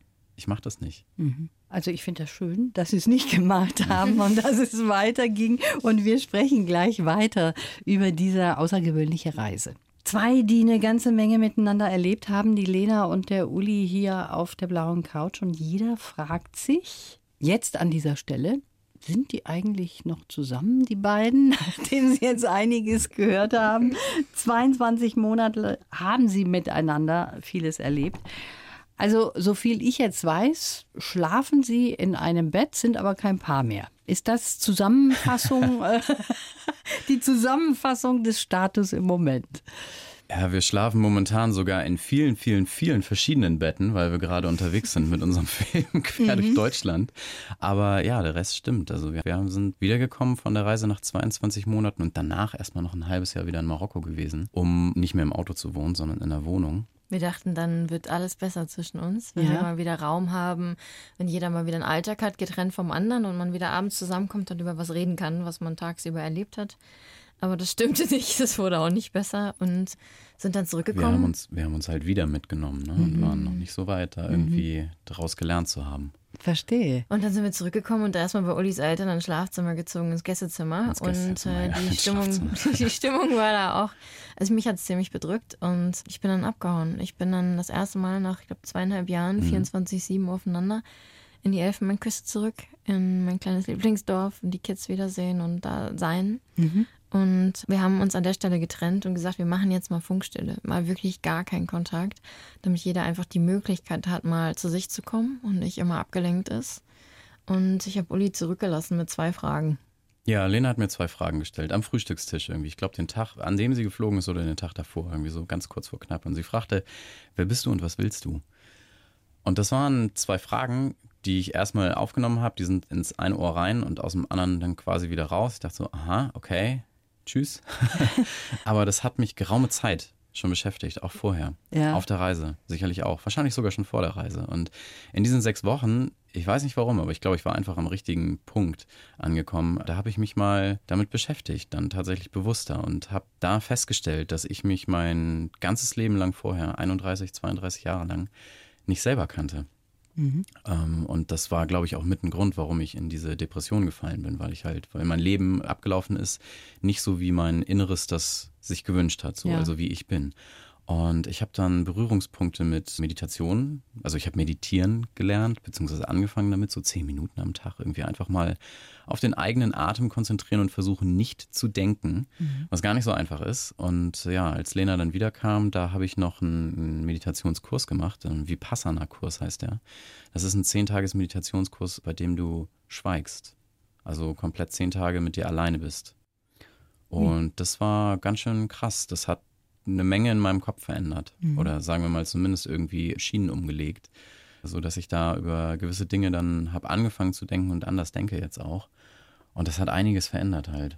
ich mache das nicht. Mhm. Also ich finde das schön, dass Sie es nicht gemacht haben und dass es weiterging. Und wir sprechen gleich weiter über diese außergewöhnliche Reise. Zwei, die eine ganze Menge miteinander erlebt haben, die Lena und der Uli hier auf der blauen Couch. Und jeder fragt sich jetzt an dieser Stelle, sind die eigentlich noch zusammen, die beiden, nachdem sie jetzt einiges gehört haben? 22 Monate haben sie miteinander vieles erlebt. Also, so viel ich jetzt weiß, schlafen Sie in einem Bett, sind aber kein Paar mehr. Ist das Zusammenfassung, äh, die Zusammenfassung des Status im Moment? Ja, wir schlafen momentan sogar in vielen, vielen, vielen verschiedenen Betten, weil wir gerade unterwegs sind mit unserem Film quer durch mhm. Deutschland. Aber ja, der Rest stimmt. Also wir, wir sind wiedergekommen von der Reise nach 22 Monaten und danach erstmal noch ein halbes Jahr wieder in Marokko gewesen, um nicht mehr im Auto zu wohnen, sondern in der Wohnung. Wir dachten, dann wird alles besser zwischen uns, wenn ja. wir mal wieder Raum haben, wenn jeder mal wieder einen Alltag hat, getrennt vom anderen und man wieder abends zusammenkommt und über was reden kann, was man tagsüber erlebt hat. Aber das stimmte nicht, es wurde auch nicht besser und sind dann zurückgekommen. Wir haben uns, wir haben uns halt wieder mitgenommen ne? und mhm. waren noch nicht so weit, da irgendwie mhm. daraus gelernt zu haben. Verstehe. Und dann sind wir zurückgekommen und erstmal bei Ulis Eltern ins Schlafzimmer gezogen, ins Gästezimmer. Ins Gästezimmer und äh, die, Stimmung, die Stimmung war da auch. Also mich hat es ziemlich bedrückt und ich bin dann abgehauen. Ich bin dann das erste Mal nach, ich glaube, zweieinhalb Jahren, mhm. 24-7 aufeinander, in die Elfenbeinküste zurück, in mein kleines Lieblingsdorf und die Kids wiedersehen und da sein. Mhm. Und wir haben uns an der Stelle getrennt und gesagt, wir machen jetzt mal Funkstille, mal wirklich gar keinen Kontakt, damit jeder einfach die Möglichkeit hat, mal zu sich zu kommen und nicht immer abgelenkt ist. Und ich habe Uli zurückgelassen mit zwei Fragen. Ja, Lena hat mir zwei Fragen gestellt am Frühstückstisch irgendwie. Ich glaube, den Tag, an dem sie geflogen ist oder den Tag davor, irgendwie so ganz kurz vor knapp. Und sie fragte, wer bist du und was willst du? Und das waren zwei Fragen, die ich erstmal aufgenommen habe. Die sind ins eine Ohr rein und aus dem anderen dann quasi wieder raus. Ich dachte so, aha, okay, tschüss. Aber das hat mich geraume Zeit schon beschäftigt, auch vorher. Ja. Auf der Reise, sicherlich auch. Wahrscheinlich sogar schon vor der Reise. Und in diesen sechs Wochen, ich weiß nicht warum, aber ich glaube, ich war einfach am richtigen Punkt angekommen. Da habe ich mich mal damit beschäftigt, dann tatsächlich bewusster und habe da festgestellt, dass ich mich mein ganzes Leben lang vorher, 31, 32 Jahre lang, nicht selber kannte. Ähm, und das war, glaube ich, auch mit ein Grund, warum ich in diese Depression gefallen bin, weil ich halt, weil mein Leben abgelaufen ist, nicht so wie mein Inneres das sich gewünscht hat, so Ja. also wie ich bin. Und ich habe dann Berührungspunkte mit Meditation. Also ich habe meditieren gelernt, beziehungsweise angefangen damit, so zehn Minuten am Tag irgendwie einfach mal auf den eigenen Atem konzentrieren und versuchen, nicht zu denken, was gar nicht so einfach ist. Und ja, als Lena dann wiederkam, da habe ich noch einen, einen Meditationskurs gemacht, ein Vipassana-Kurs heißt der. Das ist ein zehntages Meditationskurs, bei dem du schweigst. Also komplett zehn Tage mit dir alleine bist. Und das war ganz schön krass. Das hat eine Menge in meinem Kopf verändert. Oder sagen wir mal zumindest irgendwie Schienen umgelegt. So dass ich da über gewisse Dinge dann habe angefangen zu denken und anders denke jetzt auch. Und das hat einiges verändert halt.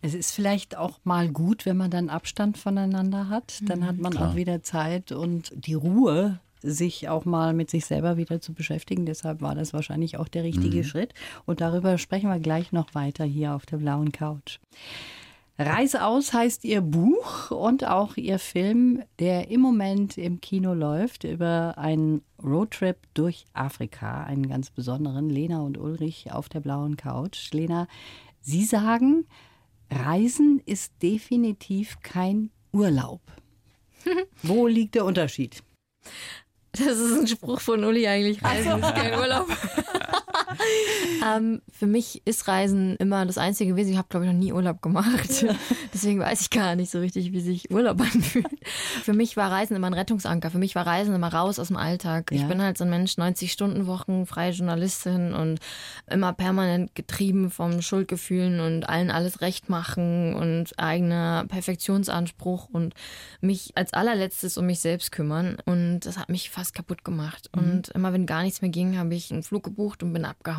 Es ist vielleicht auch mal gut, wenn man dann Abstand voneinander hat. Dann hat man Klar. auch wieder Zeit und die Ruhe, sich auch mal mit sich selber wieder zu beschäftigen. Deshalb war das wahrscheinlich auch der richtige Schritt. Und darüber sprechen wir gleich noch weiter hier auf der blauen Couch. Reise aus heißt ihr Buch und auch ihr Film, der im Moment im Kino läuft, über einen Roadtrip durch Afrika, einen ganz besonderen. Lena und Ulrich auf der blauen Couch. Lena, Sie sagen, Reisen ist definitiv kein Urlaub. Wo liegt der Unterschied? Das ist ein Spruch von Uli eigentlich. Reisen ist kein Urlaub. ähm, für mich ist Reisen immer das Einzige gewesen. Ich habe, glaube ich, noch nie Urlaub gemacht. Deswegen weiß ich gar nicht so richtig, wie sich Urlaub anfühlt. Für mich war Reisen immer ein Rettungsanker. Für mich war Reisen immer raus aus dem Alltag. Ja. Ich bin halt so ein Mensch, 90-Stunden-Wochen, freie Journalistin und immer permanent getrieben vom Schuldgefühlen und allen alles recht machen und eigener Perfektionsanspruch und mich als allerletztes um mich selbst kümmern. Und das hat mich fast kaputt gemacht. Und immer wenn gar nichts mehr ging, habe ich einen Flug gebucht und bin abgehauen.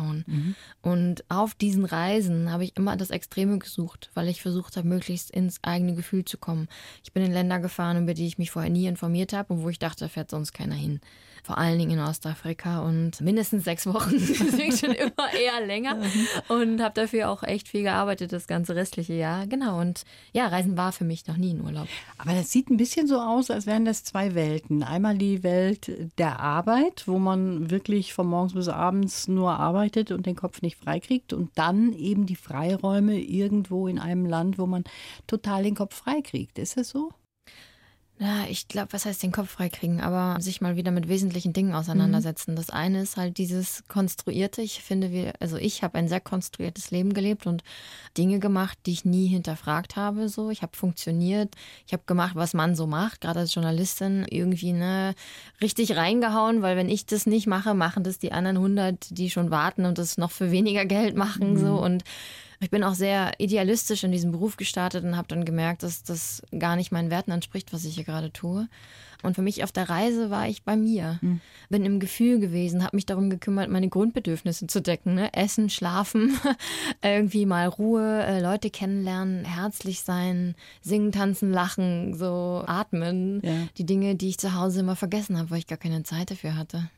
Und auf diesen Reisen habe ich immer das Extreme gesucht, weil ich versucht habe, möglichst ins eigene Gefühl zu kommen. Ich bin in Länder gefahren, über die ich mich vorher nie informiert habe und wo ich dachte, da fährt sonst keiner hin. Vor allen Dingen in Ostafrika und mindestens sechs Wochen, deswegen schon immer eher länger. Und habe dafür auch echt viel gearbeitet das ganze restliche Jahr. Genau. Und ja, Reisen war für mich noch nie ein Urlaub. Aber das sieht ein bisschen so aus, als wären das zwei Welten. Einmal die Welt der Arbeit, wo man wirklich von morgens bis abends nur arbeitet und den Kopf nicht freikriegt. Und dann eben die Freiräume irgendwo in einem Land, wo man total den Kopf freikriegt. Ist das so? Ja, ich glaube, was heißt den Kopf freikriegen, aber sich mal wieder mit wesentlichen Dingen auseinandersetzen. Das eine ist halt dieses Konstruierte. Ich finde, wir, also ich habe ein sehr konstruiertes Leben gelebt und Dinge gemacht, die ich nie hinterfragt habe. So, ich habe funktioniert, ich habe gemacht, was man so macht, gerade als Journalistin irgendwie ne richtig reingehauen, weil wenn ich das nicht mache, machen das die anderen 100, die schon warten und das noch für weniger Geld machen so und ich bin auch sehr idealistisch in diesem Beruf gestartet und habe dann gemerkt, dass das gar nicht meinen Werten entspricht, was ich hier gerade tue. Und für mich auf der Reise war ich bei mir, bin im Gefühl gewesen, habe mich darum gekümmert, meine Grundbedürfnisse zu decken. Ne? Essen, schlafen, irgendwie mal Ruhe, äh, Leute kennenlernen, herzlich sein, singen, tanzen, lachen, so atmen. Ja. Die Dinge, die ich zu Hause immer vergessen habe, weil ich gar keine Zeit dafür hatte.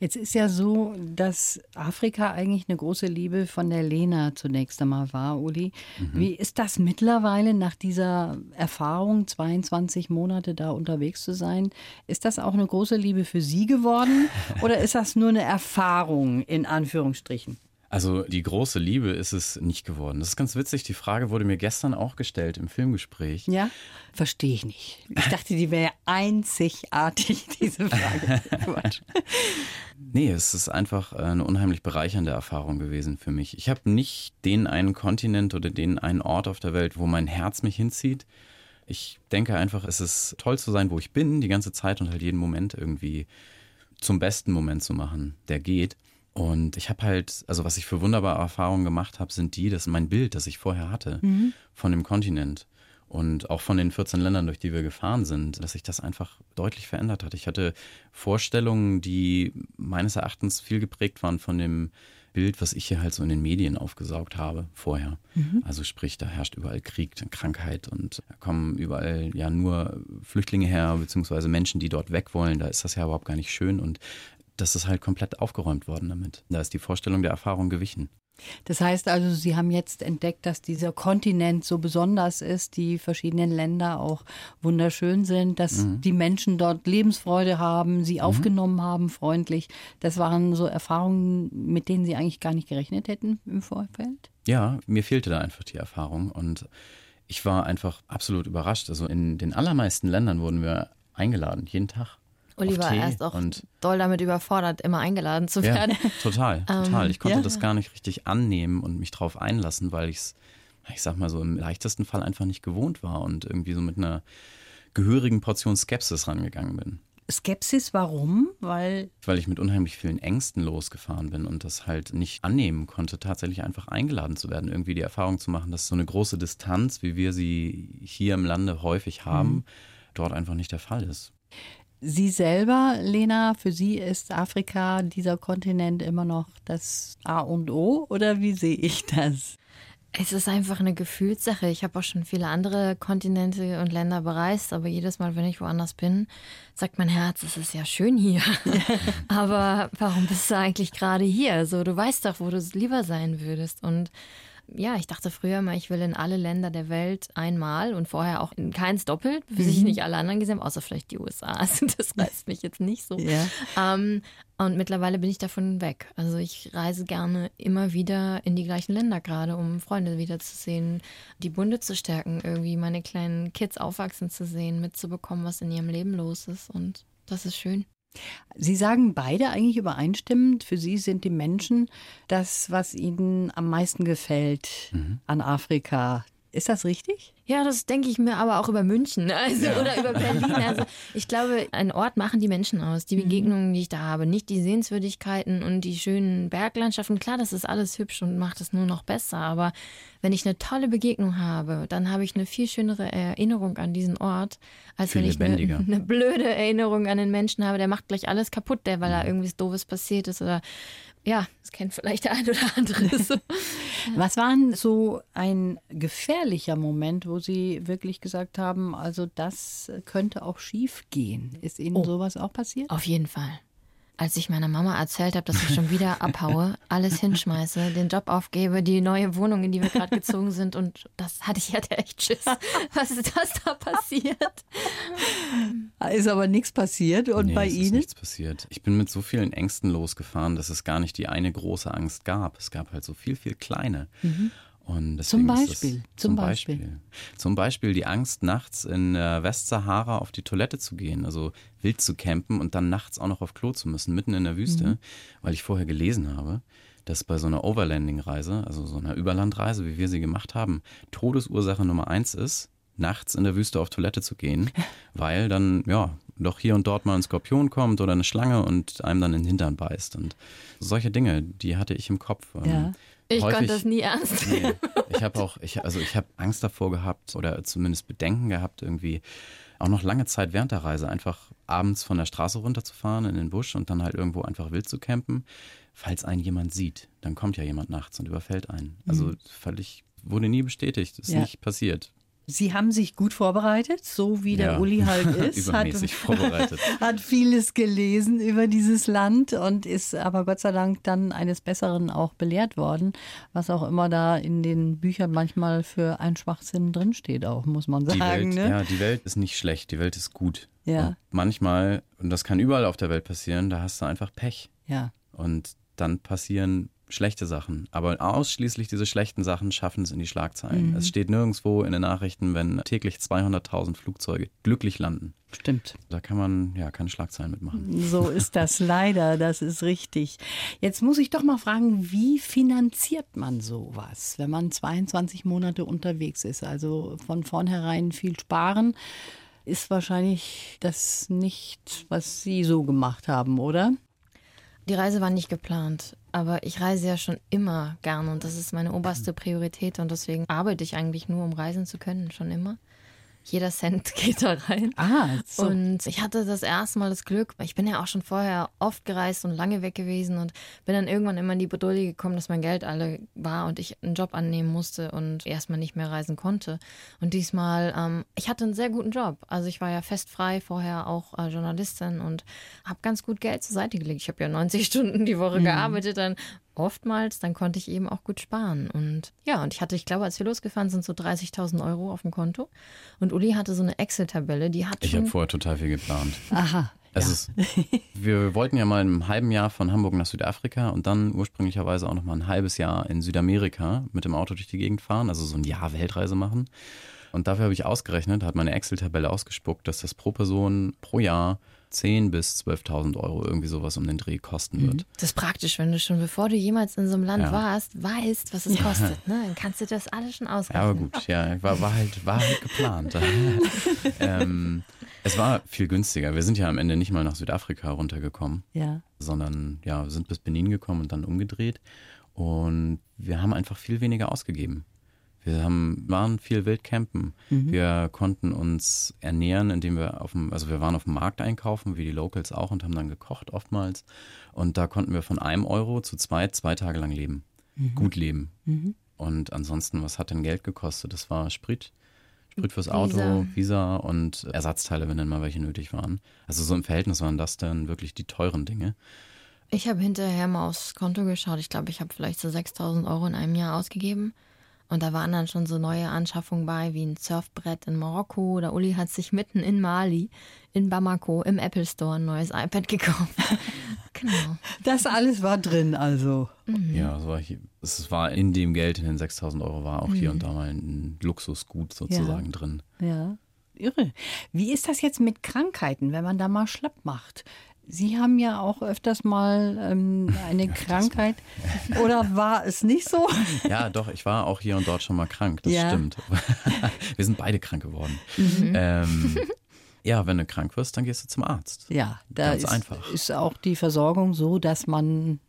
Jetzt ist ja so, dass Afrika eigentlich eine große Liebe von der Lena zunächst einmal war, Uli. Wie ist das mittlerweile nach dieser Erfahrung, 22 Monate da unterwegs zu sein? Ist das auch eine große Liebe für Sie geworden oder ist das nur eine Erfahrung in Anführungsstrichen? Also die große Liebe ist es nicht geworden. Das ist ganz witzig. Die Frage wurde mir gestern auch gestellt im Filmgespräch. Ja? Verstehe ich nicht. Ich dachte, die wäre einzigartig, diese Frage. Nee, es ist einfach äh, eine unheimlich bereichernde Erfahrung gewesen für mich. Ich habe nicht den einen Kontinent oder den einen Ort auf der Welt, wo mein Herz mich hinzieht. Ich denke einfach, es ist toll zu sein, wo ich bin, die ganze Zeit und halt jeden Moment irgendwie zum besten Moment zu machen, der geht. Und ich habe halt, also was ich für wunderbare Erfahrungen gemacht habe, sind die, dass mein Bild, das ich vorher hatte von dem Kontinent und auch von den 14 Ländern, durch die wir gefahren sind, dass sich das einfach deutlich verändert hat. Ich hatte Vorstellungen, die meines Erachtens viel geprägt waren von dem Bild, was ich hier halt so in den Medien aufgesaugt habe vorher. Mhm. Also sprich, da herrscht überall Krieg, Krankheit und da kommen überall ja nur Flüchtlinge her, beziehungsweise Menschen, die dort weg wollen. Da ist das ja überhaupt gar nicht schön und das ist halt komplett aufgeräumt worden damit. Da ist die Vorstellung der Erfahrung gewichen. Das heißt also, Sie haben jetzt entdeckt, dass dieser Kontinent so besonders ist, die verschiedenen Länder auch wunderschön sind, dass mhm. die Menschen dort Lebensfreude haben, sie mhm. aufgenommen haben, freundlich. Das waren so Erfahrungen, mit denen Sie eigentlich gar nicht gerechnet hätten im Vorfeld? Ja, mir fehlte da einfach die Erfahrung und ich war einfach absolut überrascht. Also in den allermeisten Ländern wurden wir eingeladen, jeden Tag. Oliver er ist auch doll damit überfordert, immer eingeladen zu werden. Ja, total, total. Ich konnte ja. das gar nicht richtig annehmen und mich darauf einlassen, weil ich es, ich sag mal so, im leichtesten Fall einfach nicht gewohnt war und irgendwie so mit einer gehörigen Portion Skepsis rangegangen bin. Skepsis, warum? Weil. Weil ich mit unheimlich vielen Ängsten losgefahren bin und das halt nicht annehmen konnte, tatsächlich einfach eingeladen zu werden, irgendwie die Erfahrung zu machen, dass so eine große Distanz, wie wir sie hier im Lande häufig haben, mhm. dort einfach nicht der Fall ist. Sie selber, Lena, für Sie ist Afrika, dieser Kontinent immer noch das A und O oder wie sehe ich das? Es ist einfach eine Gefühlssache. Ich habe auch schon viele andere Kontinente und Länder bereist, aber jedes Mal, wenn ich woanders bin, sagt mein Herz, es ist ja schön hier. aber warum bist du eigentlich gerade hier? So, du weißt doch, wo du lieber sein würdest. Und ja, ich dachte früher mal, ich will in alle Länder der Welt einmal und vorher auch in keins doppelt, bis mhm. ich nicht alle anderen gesehen habe, außer vielleicht die USA. Also das reißt mich jetzt nicht so. Ja. Ähm, und mittlerweile bin ich davon weg. Also ich reise gerne immer wieder in die gleichen Länder gerade, um Freunde wiederzusehen, die Bunde zu stärken, irgendwie meine kleinen Kids aufwachsen zu sehen, mitzubekommen, was in ihrem Leben los ist. Und das ist schön. Sie sagen beide eigentlich übereinstimmend, für Sie sind die Menschen das, was Ihnen am meisten gefällt mhm. an Afrika. Ist das richtig? Ja, das denke ich mir aber auch über München also, ja. oder über Berlin. Also ich glaube, ein Ort machen die Menschen aus, die mhm. Begegnungen, die ich da habe, nicht die Sehenswürdigkeiten und die schönen Berglandschaften. Klar, das ist alles hübsch und macht es nur noch besser, aber wenn ich eine tolle Begegnung habe, dann habe ich eine viel schönere Erinnerung an diesen Ort, als viel wenn ich eine, eine, blöde Erinnerung an den Menschen habe, der macht gleich alles kaputt, der, weil da mhm. irgendwie Doofes passiert ist oder ja, das kennt vielleicht der ein oder andere. Was war denn so ein gefährlicher Moment, wo Sie wirklich gesagt haben, also das könnte auch schief gehen? Ist Ihnen oh, sowas auch passiert? Auf jeden Fall als ich meiner Mama erzählt habe, dass ich schon wieder abhaue, alles hinschmeiße, den Job aufgebe, die neue Wohnung, in die wir gerade gezogen sind und das hatte ich hatte echt Schiss. Was ist das da passiert? Ist aber nichts passiert und nee, bei es Ihnen? Ist nichts passiert. Ich bin mit so vielen Ängsten losgefahren, dass es gar nicht die eine große Angst gab. Es gab halt so viel, viel kleine. Mhm. Zum Beispiel. Das, zum, Beispiel. Beispiel. Zum Beispiel die Angst, nachts in der Westsahara auf die Toilette zu gehen, also wild zu campen und dann nachts auch noch auf Klo zu müssen, mitten in der Wüste, mhm. weil ich vorher gelesen habe, dass bei so einer Overlanding-Reise, also so einer Überlandreise, wie wir sie gemacht haben, Todesursache Nummer eins ist, nachts in der Wüste auf Toilette zu gehen, weil dann, ja, doch hier und dort mal ein Skorpion kommt oder eine Schlange und einem dann in den Hintern beißt. Und solche Dinge, die hatte ich im Kopf. Ja. Ich häufig, konnte das nie ernst nehmen. Nee, ich habe auch, ich, also ich habe Angst davor gehabt oder zumindest Bedenken gehabt, irgendwie auch noch lange Zeit während der Reise einfach abends von der Straße runterzufahren in den Busch und dann halt irgendwo einfach wild zu campen. Falls einen jemand sieht, dann kommt ja jemand nachts und überfällt einen. Also mhm. völlig wurde nie bestätigt, ist ja. nicht passiert. Sie haben sich gut vorbereitet, so wie der ja, Uli halt ist. Übermäßig hat, vorbereitet. hat vieles gelesen über dieses Land und ist aber Gott sei Dank dann eines Besseren auch belehrt worden, was auch immer da in den Büchern manchmal für ein Schwachsinn drinsteht, auch, muss man sagen. Die Welt, ne? Ja, die Welt ist nicht schlecht, die Welt ist gut. Ja. Und manchmal, und das kann überall auf der Welt passieren, da hast du einfach Pech. Ja. Und dann passieren schlechte Sachen. Aber ausschließlich diese schlechten Sachen schaffen es in die Schlagzeilen. Mhm. Es steht nirgendwo in den Nachrichten, wenn täglich 200.000 Flugzeuge glücklich landen. Stimmt. Da kann man ja keine Schlagzeilen mitmachen. So ist das leider, das ist richtig. Jetzt muss ich doch mal fragen, wie finanziert man sowas, wenn man 22 Monate unterwegs ist? Also von vornherein viel sparen ist wahrscheinlich das nicht, was Sie so gemacht haben, oder? Die Reise war nicht geplant, aber ich reise ja schon immer gern und das ist meine oberste Priorität und deswegen arbeite ich eigentlich nur, um reisen zu können, schon immer. Jeder Cent geht da rein. Ah, so. Und ich hatte das erste Mal das Glück, ich bin ja auch schon vorher oft gereist und lange weg gewesen und bin dann irgendwann immer in die Bedulde gekommen, dass mein Geld alle war und ich einen Job annehmen musste und erstmal nicht mehr reisen konnte. Und diesmal, ähm, ich hatte einen sehr guten Job. Also ich war ja fest frei, vorher auch äh, Journalistin und habe ganz gut Geld zur Seite gelegt. Ich habe ja 90 Stunden die Woche gearbeitet, dann oftmals, dann konnte ich eben auch gut sparen. Und ja, und ich hatte, ich glaube, als wir losgefahren sind, so 30.000 Euro auf dem Konto. Und Uli hatte so eine Excel-Tabelle, die hat Ich habe vorher total viel geplant. Aha. Es ja. ist, wir wollten ja mal einem halben Jahr von Hamburg nach Südafrika und dann ursprünglicherweise auch noch mal ein halbes Jahr in Südamerika mit dem Auto durch die Gegend fahren, also so ein Jahr Weltreise machen. Und dafür habe ich ausgerechnet, hat meine Excel-Tabelle ausgespuckt, dass das pro Person pro Jahr 10.000 bis 12.000 Euro irgendwie sowas um den Dreh kosten wird. Das ist praktisch, wenn du schon, bevor du jemals in so einem Land Ja. warst, weißt, was es kostet. Ne? Dann kannst du das alles schon ausrechnen. Ja, aber gut, ja, war, war, halt, war halt geplant. ähm, es war viel günstiger. Wir sind ja am Ende nicht mal nach Südafrika runtergekommen. Ja. sondern ja, wir sind bis Benin gekommen und dann umgedreht. Und wir haben einfach viel weniger ausgegeben. Wir haben, waren viel wild campen. Wir konnten uns ernähren, indem wir auf dem, also wir waren auf dem Markt einkaufen, wie die Locals auch, und haben dann gekocht oftmals. Und da konnten wir von einem Euro zu zwei, zwei Tage lang leben. Gut leben. Und ansonsten, was hat denn Geld gekostet? Das war Sprit. Sprit fürs Auto, Visa. Visa und Ersatzteile, wenn dann mal welche nötig waren. Also so im Verhältnis waren das dann wirklich die teuren Dinge. Ich habe hinterher mal aufs Konto geschaut. Ich glaube, ich habe vielleicht so 6000 Euro in einem Jahr ausgegeben. Und da waren dann schon so neue Anschaffungen bei, wie ein Surfbrett in Marokko. Oder Uli hat sich mitten in Mali, in Bamako, im Apple Store ein neues iPad gekauft. genau. Das alles war drin, also. Ja, es war, hier, es war in dem Geld, in den 6000 Euro, war auch hier und da mal ein Luxusgut sozusagen drin. Ja. Irre. Wie ist das jetzt mit Krankheiten, wenn man da mal schlapp macht? Sie haben ja auch öfters mal ähm, eine Krankheit. Oder war es nicht so? Ja, doch, ich war auch hier und dort schon mal krank, das Ja. stimmt. Wir sind beide krank geworden. Ähm, ja, wenn du krank wirst, dann gehst du zum Arzt. Ja, da Ganz ist, einfach. ist auch die Versorgung so, dass man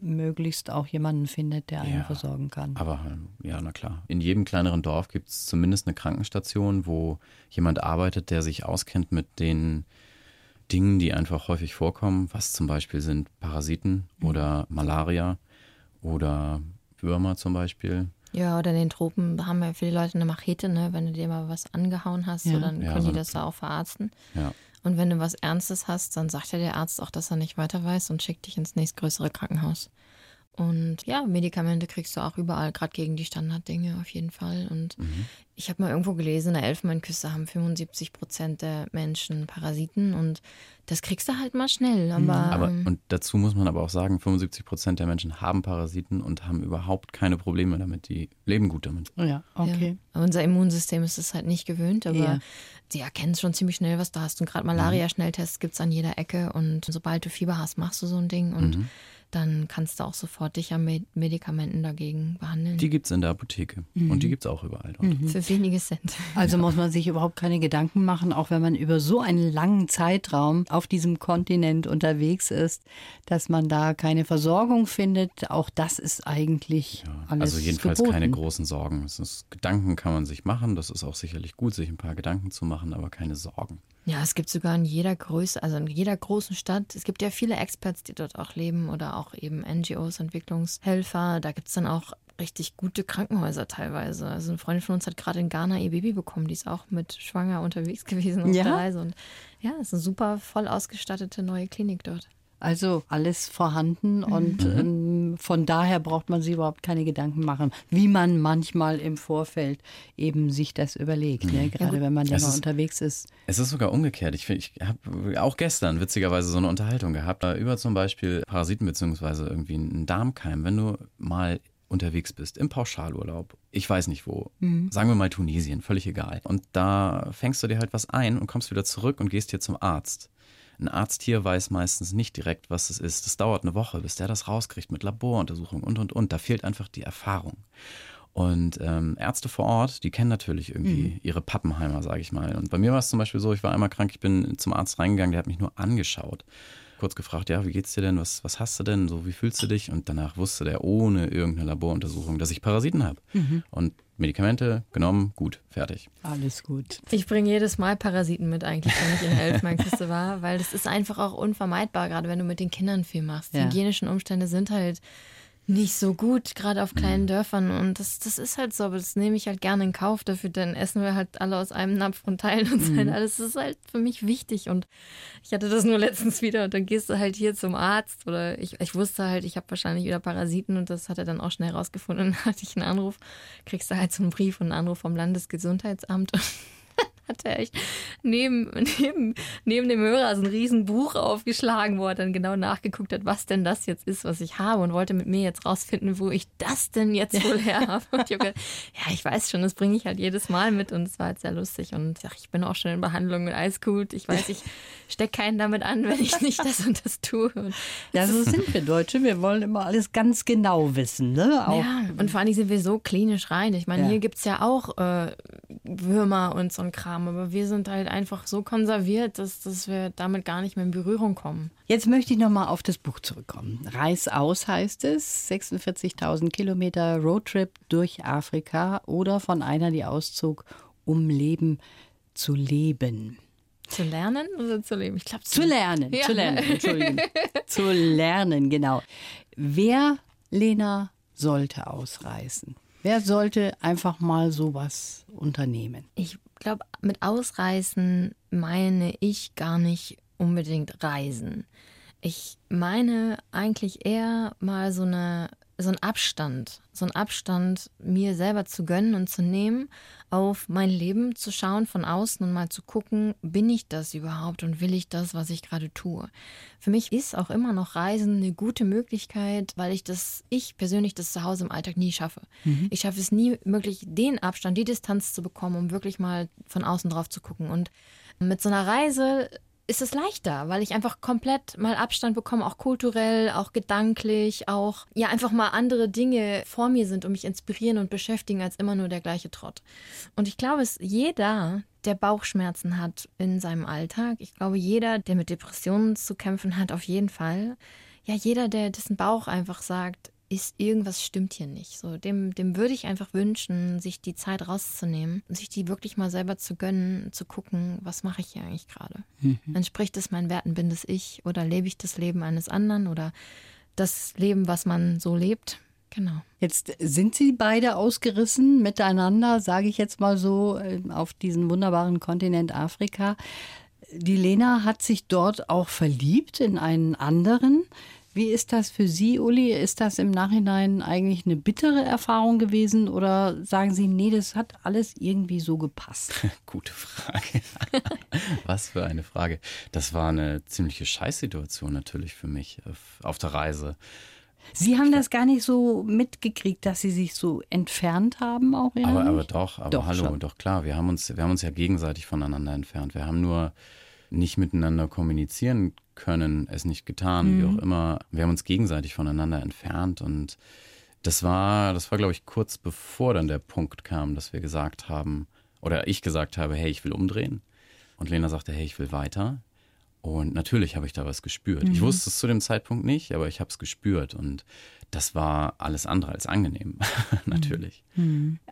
möglichst auch jemanden findet, der einen Ja. versorgen kann. Aber ja, na klar. In jedem kleineren Dorf gibt es zumindest eine Krankenstation, wo jemand arbeitet, der sich auskennt mit den Dingen, die einfach häufig vorkommen, was zum Beispiel sind Parasiten oder Malaria oder Würmer zum Beispiel. Ja, oder in den Tropen haben ja viele Leute eine Machete, ne? Wenn du dir mal was angehauen hast, Ja. so, dann Ja, können so die das da auch verarzten. Ja. Und wenn du was Ernstes hast, dann sagt ja der Arzt auch, dass er nicht weiter weiß und schickt dich ins nächstgrößere Krankenhaus. Und ja, Medikamente kriegst du auch überall, gerade gegen die Standarddinge auf jeden Fall. Und ich habe mal irgendwo gelesen, in der Elfenbeinküste haben 75 Prozent der Menschen Parasiten und das kriegst du halt mal schnell. Aber, Aber, ähm, und dazu muss man aber auch sagen, 75 Prozent der Menschen haben Parasiten und haben überhaupt keine Probleme damit. Die leben gut damit. ja, okay. Ja. Unser Immunsystem ist es halt nicht gewöhnt, aber Ja. sie erkennen schon ziemlich schnell, was du hast. Und gerade Malaria-Schnelltests gibt es an jeder Ecke. Und sobald du Fieber hast, machst du so ein Ding. Und Mhm. Dann kannst du auch sofort dich an Med Medikamenten dagegen behandeln. Die gibt es in der Apotheke. Und die gibt es auch überall dort. Für wenige Cent. Also muss man sich überhaupt keine Gedanken machen, auch wenn man über so einen langen Zeitraum auf diesem Kontinent unterwegs ist, dass man da keine Versorgung findet. Auch das ist eigentlich alles Also jedenfalls geboten. keine großen Sorgen. Es ist, Gedanken kann man sich machen. Das ist auch sicherlich gut, sich ein paar Gedanken zu machen, aber keine Sorgen. Ja, es gibt sogar in jeder Größe, also in jeder großen Stadt, es gibt ja viele Experts, die dort auch leben oder auch eben NGOs, Entwicklungshelfer. Da gibt es dann auch richtig gute Krankenhäuser teilweise. Also eine Freundin von uns hat gerade in Ghana ihr Baby bekommen, die ist auch mit schwanger unterwegs gewesen auf Ja? der Reise. Und ja, es ist eine super voll ausgestattete neue Klinik dort. Also alles vorhanden und Mhm. ähm, von daher braucht man sich überhaupt keine Gedanken machen, wie man manchmal im Vorfeld eben sich das überlegt, ne? gerade wenn man Mhm. Länger unterwegs ist. Es ist sogar umgekehrt. Ich, ich habe auch gestern witzigerweise so eine Unterhaltung gehabt, da über zum Beispiel Parasiten beziehungsweise irgendwie einen Darmkeim. Wenn du mal unterwegs bist, im Pauschalurlaub, ich weiß nicht wo, sagen wir mal Tunesien, völlig egal. Und da fängst du dir halt was ein und kommst wieder zurück und gehst hier zum Arzt. Ein Arzt hier weiß meistens nicht direkt, was es ist. Das dauert eine Woche, bis der das rauskriegt mit Laboruntersuchungen und, und, und. Da fehlt einfach die Erfahrung. Und ähm, Ärzte vor Ort, die kennen natürlich irgendwie ihre Pappenheimer, sage ich mal. Und bei mir war es zum Beispiel so, ich war einmal krank, ich bin zum Arzt reingegangen, der hat mich nur angeschaut. Kurz gefragt, ja, wie geht's dir denn? Was, was hast du denn? So, wie fühlst du dich? Und danach wusste der ohne irgendeine Laboruntersuchung, dass ich Parasiten habe. Und Medikamente genommen, gut, fertig. Alles gut. Ich bringe jedes Mal Parasiten mit eigentlich, wenn ich in der Elfenbeinküste war, weil das ist einfach auch unvermeidbar, gerade wenn du mit den Kindern viel machst. Die Ja. hygienischen Umstände sind halt nicht so gut, gerade auf kleinen Dörfern. Und das, das ist halt so, aber das nehme ich halt gerne in Kauf. Dafür dann essen wir halt alle aus einem Napf und teilen uns halt alles. Das ist halt für mich wichtig. Und ich hatte das nur letztens wieder und dann gehst du halt hier zum Arzt oder ich, ich wusste halt, ich habe wahrscheinlich wieder Parasiten und das hat er dann auch schnell rausgefunden. Und dann hatte ich einen Anruf, kriegst du halt so einen Brief und einen Anruf vom Landesgesundheitsamt. hat er echt neben, neben, neben dem Hörer so ein riesen Buch aufgeschlagen, wo er dann genau nachgeguckt hat, was denn das jetzt ist, was ich habe und wollte mit mir jetzt rausfinden, wo ich das denn jetzt wohl her habe. Und ich habe gedacht, ja, ich weiß schon, das bringe ich halt jedes Mal mit und es war halt sehr lustig und ach, ich bin auch schon in Behandlung mit alles gut. Ich weiß, ich stecke keinen damit an, wenn ich nicht das und das tue. Und Ja, so sind wir Deutsche. Wir wollen immer alles ganz genau wissen. Ne? Auch, Ja, und vor allem sind wir so klinisch rein. Ich meine, Ja. hier gibt es ja auch äh, Würmer und so ein Kram, aber wir sind halt einfach so konserviert, dass, dass wir damit gar nicht mehr in Berührung kommen. Jetzt möchte ich nochmal auf das Buch zurückkommen. Reis aus heißt es. 46.000 Kilometer Roadtrip durch Afrika oder von einer, die auszog, um Leben zu leben. Zu lernen oder zu leben? Ich glaube, Zu lernen, Ja. zu lernen, Entschuldigung. zu lernen, genau. Wer, Lena, sollte ausreisen? Wer sollte einfach mal sowas unternehmen? Ich glaube, mit Ausreißen meine ich gar nicht unbedingt Reisen. Ich meine eigentlich eher mal so eine so einen Abstand, so einen Abstand mir selber zu gönnen und zu nehmen, auf mein Leben zu schauen von außen und mal zu gucken, bin ich das überhaupt und will ich das, was ich gerade tue. Für mich ist auch immer noch Reisen eine gute Möglichkeit, weil ich das, ich persönlich das zu Hause im Alltag nie schaffe. Ich schaffe es nie wirklich, den Abstand, die Distanz zu bekommen, um wirklich mal von außen drauf zu gucken. Und mit so einer Reise ist es leichter, weil ich einfach komplett mal Abstand bekomme, auch kulturell, auch gedanklich, auch ja einfach mal andere Dinge vor mir sind und mich inspirieren und beschäftigen als immer nur der gleiche Trott. Und ich glaube, es jeder, der Bauchschmerzen hat in seinem Alltag, ich glaube, jeder, der mit Depressionen zu kämpfen hat, auf jeden Fall. Ja, jeder, der dessen Bauch einfach sagt, ist irgendwas stimmt hier nicht. So, dem, dem würde ich einfach wünschen, sich die Zeit rauszunehmen und sich die wirklich mal selber zu gönnen, zu gucken, was mache ich hier eigentlich gerade? Entspricht es meinen Werten, bin das ich oder lebe ich das Leben eines anderen oder das Leben, was man so lebt? Genau. Jetzt sind Sie beide ausgerissen miteinander, sage ich jetzt mal so, äh, auf diesen wunderbaren Kontinent Afrika. Die Lena hat sich dort auch verliebt in einen anderen. Wie ist das für Sie, Uli? Ist das im Nachhinein eigentlich eine bittere Erfahrung gewesen oder sagen Sie, nee, das hat alles irgendwie so gepasst? Gute Frage. Was für eine Frage. Das war eine ziemliche Scheißsituation natürlich für mich auf, der Reise. Sie haben das gar nicht so mitgekriegt, dass Sie sich so entfernt haben auch Aber, innerlich? aber doch, aber Doch, hallo, schon. doch klar, wir haben uns, wir haben uns ja gegenseitig voneinander entfernt. Wir haben nur nicht miteinander kommunizieren können, es nicht getan, wie Mhm. auch immer. Wir haben uns gegenseitig voneinander entfernt und das war, das war, glaube ich, kurz bevor dann der Punkt kam, dass wir gesagt haben, oder ich gesagt habe, hey, ich will umdrehen. Und Lena sagte, hey, ich will weiter. Und natürlich habe ich da was gespürt. Mhm. Ich wusste es zu dem Zeitpunkt nicht, aber ich habe es gespürt. Und das war alles andere als angenehm, natürlich.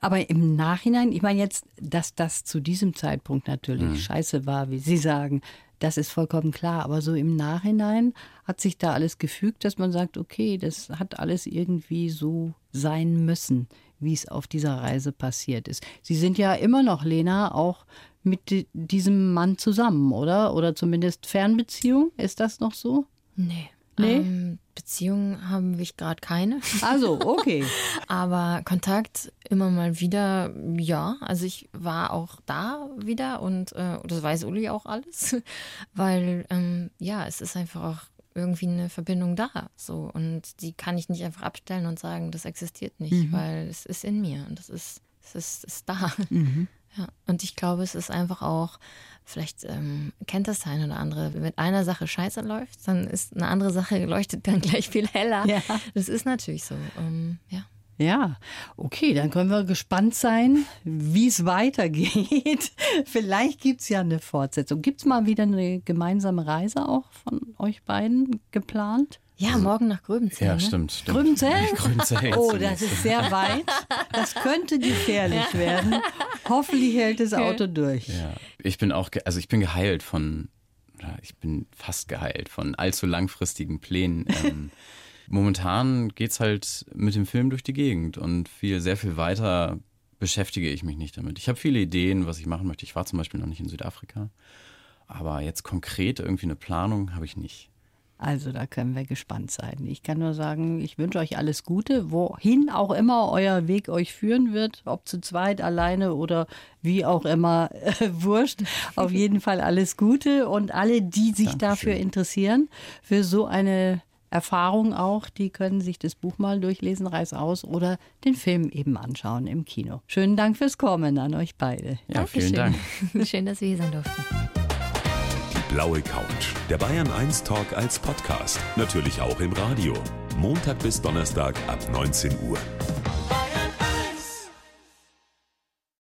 Aber im Nachhinein, ich meine jetzt, dass das zu diesem Zeitpunkt natürlich scheiße war, wie Sie sagen, das ist vollkommen klar. Aber so im Nachhinein hat sich da alles gefügt, dass man sagt, okay, das hat alles irgendwie so sein müssen, wie es auf dieser Reise passiert ist. Sie sind ja immer noch, Lena, auch mit di- diesem Mann zusammen, oder? Oder zumindest Fernbeziehung? Ist das noch so? Nee. Nee? Ähm, Beziehungen haben wir gerade keine. Also, okay. Aber Kontakt immer mal wieder, ja. Also ich war auch da wieder und äh, das weiß Uli auch alles, weil ähm, ja, es ist einfach auch irgendwie eine Verbindung da. So und die kann ich nicht einfach abstellen und sagen, das existiert nicht, weil es ist in mir und das ist es ist, ist da. Ja, und ich glaube, es ist einfach auch, vielleicht ähm, kennt das der eine oder andere, wenn mit einer Sache scheiße läuft, dann ist eine andere Sache leuchtet dann gleich viel heller. Ja. Das ist natürlich so. Ähm, ja. Ja, okay, dann können wir gespannt sein, wie es weitergeht. Vielleicht gibt es ja eine Fortsetzung. Gibt es mal wieder eine gemeinsame Reise auch von euch beiden geplant? Ja, morgen nach Gröbenzell. Ja, ne? stimmt, stimmt. Gröbenzell? Gröbenzell Oh, das ist sehr weit. Das könnte gefährlich werden. Hoffentlich hält das Auto durch. Ja, ich bin auch, also ich bin geheilt von, oder ich bin fast geheilt von allzu langfristigen Plänen. Ähm, momentan geht's halt mit dem Film durch die Gegend und viel, sehr viel weiter beschäftige ich mich nicht damit. Ich habe viele Ideen, was ich machen möchte. Ich war zum Beispiel noch nicht in Südafrika, aber jetzt konkret irgendwie eine Planung habe ich nicht. Also da können wir gespannt sein. Ich kann nur sagen, ich wünsche euch alles Gute, wohin auch immer euer Weg euch führen wird, ob zu zweit, alleine oder wie auch immer, äh, wurscht. Auf jeden Fall alles Gute und alle, die sich Dankeschön. dafür interessieren, für so eine Erfahrung auch, die können sich das Buch mal durchlesen, reiß aus oder den Film eben anschauen im Kino. Schönen Dank fürs Kommen an euch beide. Ja, vielen Dankeschön. Dank. Schön, dass wir hier sein durften. Blaue Couch. Der Bayern 1 Talk als Podcast. Natürlich auch im Radio. Montag bis Donnerstag ab 19 Uhr.